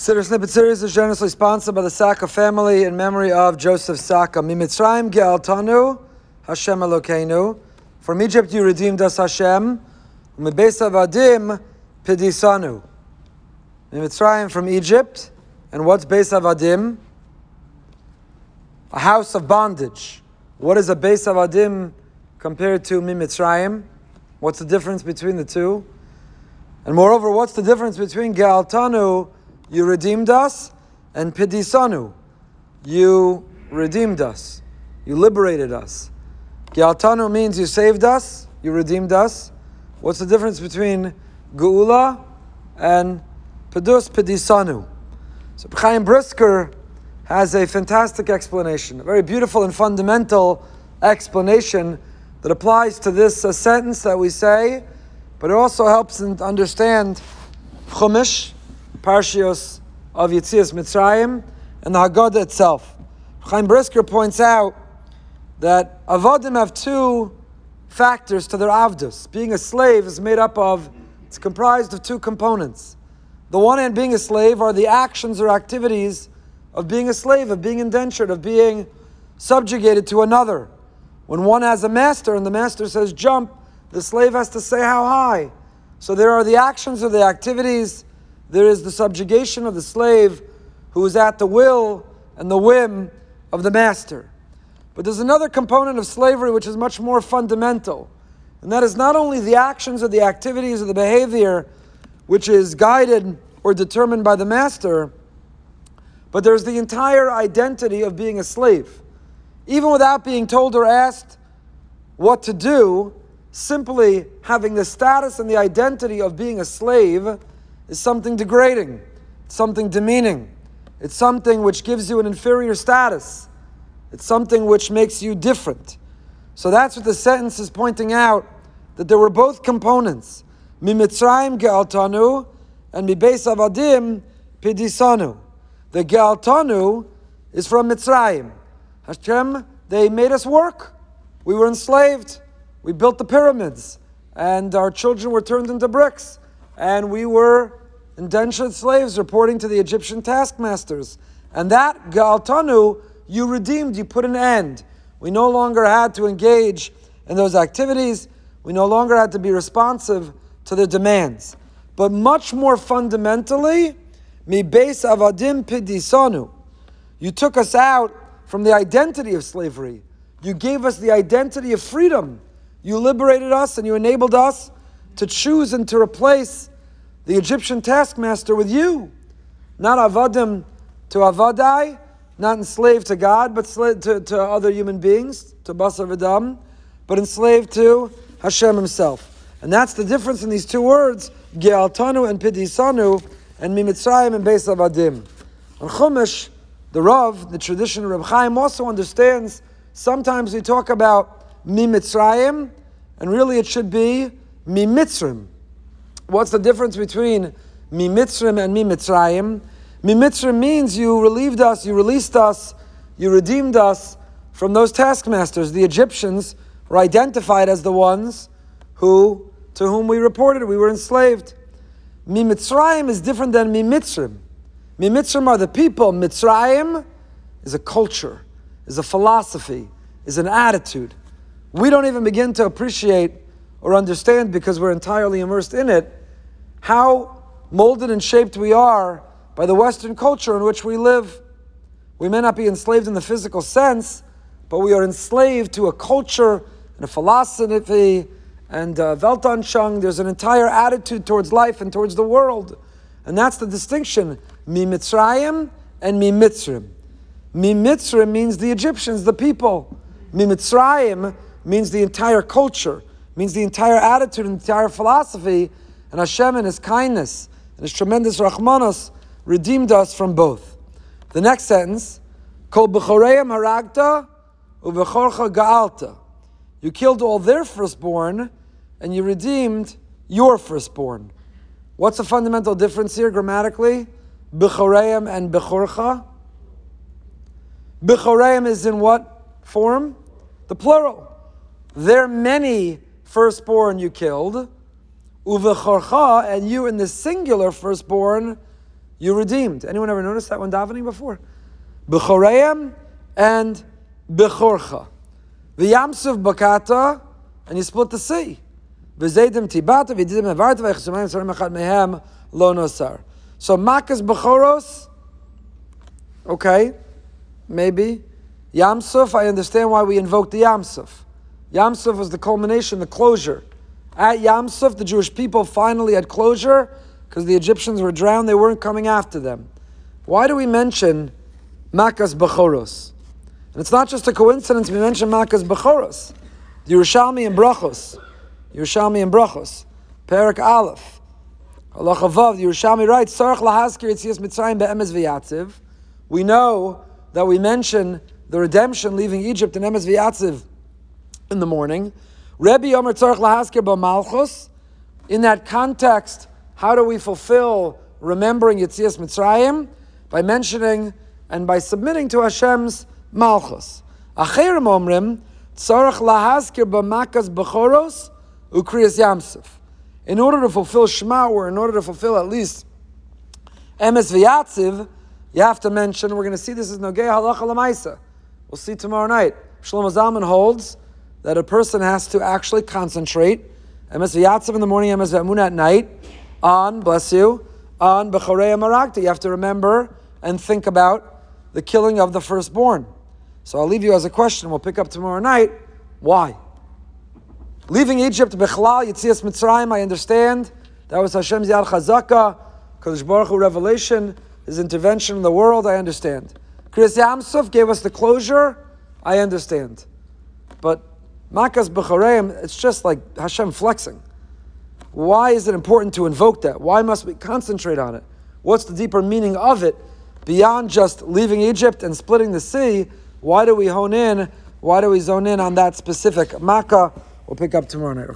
Siddur Snippet series is generously sponsored by the Saka family in memory of Joseph Saka. Mimitzrayim ge'altanu Hashem Elokeinu. From Egypt you redeemed us, Hashem. U'mibeis avadim pidisanu. Mimitzrayim from Egypt. And what's Beis Avadim? A house of bondage. What is a Beis Avadim compared to Mimitzrayim? What's the difference between the two? And moreover, what's the difference between Ge'altanu you redeemed us, and Pidisanu, you redeemed us, you liberated us. Gyaltanu means you saved us, you redeemed us. What's the difference between Geula and Pedus Pedisanu? So Chaim Brisker has a fantastic explanation, a very beautiful and fundamental explanation that applies to this uh, sentence that we say, but it also helps us understand Chumash Parshios of Yitzias Mitzrayim, and the Haggadah itself. Chaim Brisker points out that Avadim have two factors to their Avdus. Being a slave is made up of, it's comprised of two components. The one hand, being a slave, are the actions or activities of being a slave, of being indentured, of being subjugated to another. When one has a master and the master says jump, the slave has to say how high. So there are the actions or the activities there is the subjugation of the slave who is at the will and the whim of the master. But there's another component of slavery which is much more fundamental, and that is not only the actions or the activities or the behavior which is guided or determined by the master, but there's the entire identity of being a slave. Even without being told or asked what to do, simply having the status and the identity of being a slave is something degrading, something demeaning. It's something which gives you an inferior status. It's something which makes you different. So that's what the sentence is pointing out that there were both components. Mimitzrayim ge'altanu and mibeis avadim pidisanu. The ge'altanu is from Mitzrayim. Hashem, they made us work. We were enslaved. We built the pyramids. And our children were turned into bricks. And we were indentured slaves reporting to the Egyptian taskmasters. And that, Ga'altanu, you redeemed, you put an end. We no longer had to engage in those activities. We no longer had to be responsive to their demands. But much more fundamentally, mi beis avadim pidisanu. You took us out from the identity of slavery. You gave us the identity of freedom. You liberated us and you enabled us to choose and to replace the Egyptian taskmaster with you. Not avadim to avadai, not enslaved to God, but to, to other human beings, to basar v'dam, but enslaved to Hashem himself. And that's the difference in these two words, Ge'altanu and Pidisanu, and Mimitzrayim and Beis Avadim. And Chumash, the Rav, the tradition of Reb Chaim, also understands sometimes we talk about Mimitzrayim, and really it should be Mimitzrim. What's the difference between Mimitzrim and Mimitzrayim? Mimitzrim means you relieved us, you released us, you redeemed us from those taskmasters. The Egyptians were identified as the ones who, to whom we reported we were enslaved. Mimitzrayim is different than Mimitzrim. Mimitzrim are the people. Mitzrayim is a culture, is a philosophy, is an attitude. We don't even begin to appreciate or understand because we're entirely immersed in it how molded and shaped we are by the Western culture in which we live. We may not be enslaved in the physical sense, but we are enslaved to a culture and a philosophy and uh, Weltanschauung. There's an entire attitude towards life and towards the world. And that's the distinction, Mi Mitzrayim and Mi Mitzrim. Mi Mitzrim means the Egyptians, the people. Mi Mitzrayim means the entire culture, means the entire attitude and entire philosophy and Hashem, in His kindness and His tremendous Rahmanos, redeemed us from both. The next sentence, Kol b'choreim haragta u'b'chorcha ga'alta. You killed all their firstborn, and you redeemed your firstborn. What's the fundamental difference here grammatically? B'choreim and b'chorcha. B'choreim is in what form? The plural. Their many firstborn you killed Uvecharcha, and you in the singular firstborn, You redeemed. Anyone ever noticed that when davening before? Bechoreim and Bechorcha. V'yamsuv bakata, and you split the sea. V'zeidim tibata, v'yidim evarta, v'yechusumayim sarim mehem lo nosar. So makas bechoros, okay, maybe. Yamsuf, I understand why we invoke the Yamsuf. Yamsuf was the culmination, the closure. At Yamsuf, the Jewish people finally had closure because the Egyptians were drowned, they weren't coming after them. Why do we mention Makas Bechoros? And it's not just a coincidence we mention Makas Bechoros. Yerushalmi and Brachos. Yerushalmi and Brachos. Perak Aleph. Allah the Yerushalmi writes, Tzarech Lahaskir Yitzias Mitzrayim Be'emes V'yatziv. We know that we mention the redemption leaving Egypt in Emes in the morning. Rebbe Omer Tzarech Lahaskir B'malchus. In that context, how do we fulfill remembering Yitzias Mitzrayim? By mentioning and by submitting to Hashem's Malchus. Acherim Omrim, Tzarech Lahaskir B'makas B'choros, Ukriyas Yamsuf. In order to fulfill Shema, or in order to fulfill at least Emes V'yatziv, you have to mention, we're going to see this is Nogei Halacha. We'll see tomorrow night. Shlomo Zalman holds that a person has to actually concentrate, Emes V'yatziv in the morning, Emes V'amun at night, on, bless you, on Bechorei Marakta. You have to remember and think about the killing of the firstborn. So I'll leave you as a question. We'll pick up tomorrow night. Why? Leaving Egypt, Bechlal, Yitzias Mitzrayim, I understand. That was Hashem's Yad Chazaka, Kodesh Baruch Hu revelation, His intervention in the world, I understand. Kriyas Yamsuf gave us the closure, I understand. But Makas Bechoreim, it's just like Hashem flexing. Why is it important to invoke that? Why must we concentrate on it? What's the deeper meaning of it? Beyond just leaving Egypt and splitting the sea, why do we hone in? Why do we zone in on that specific makkah? We'll pick up tomorrow night.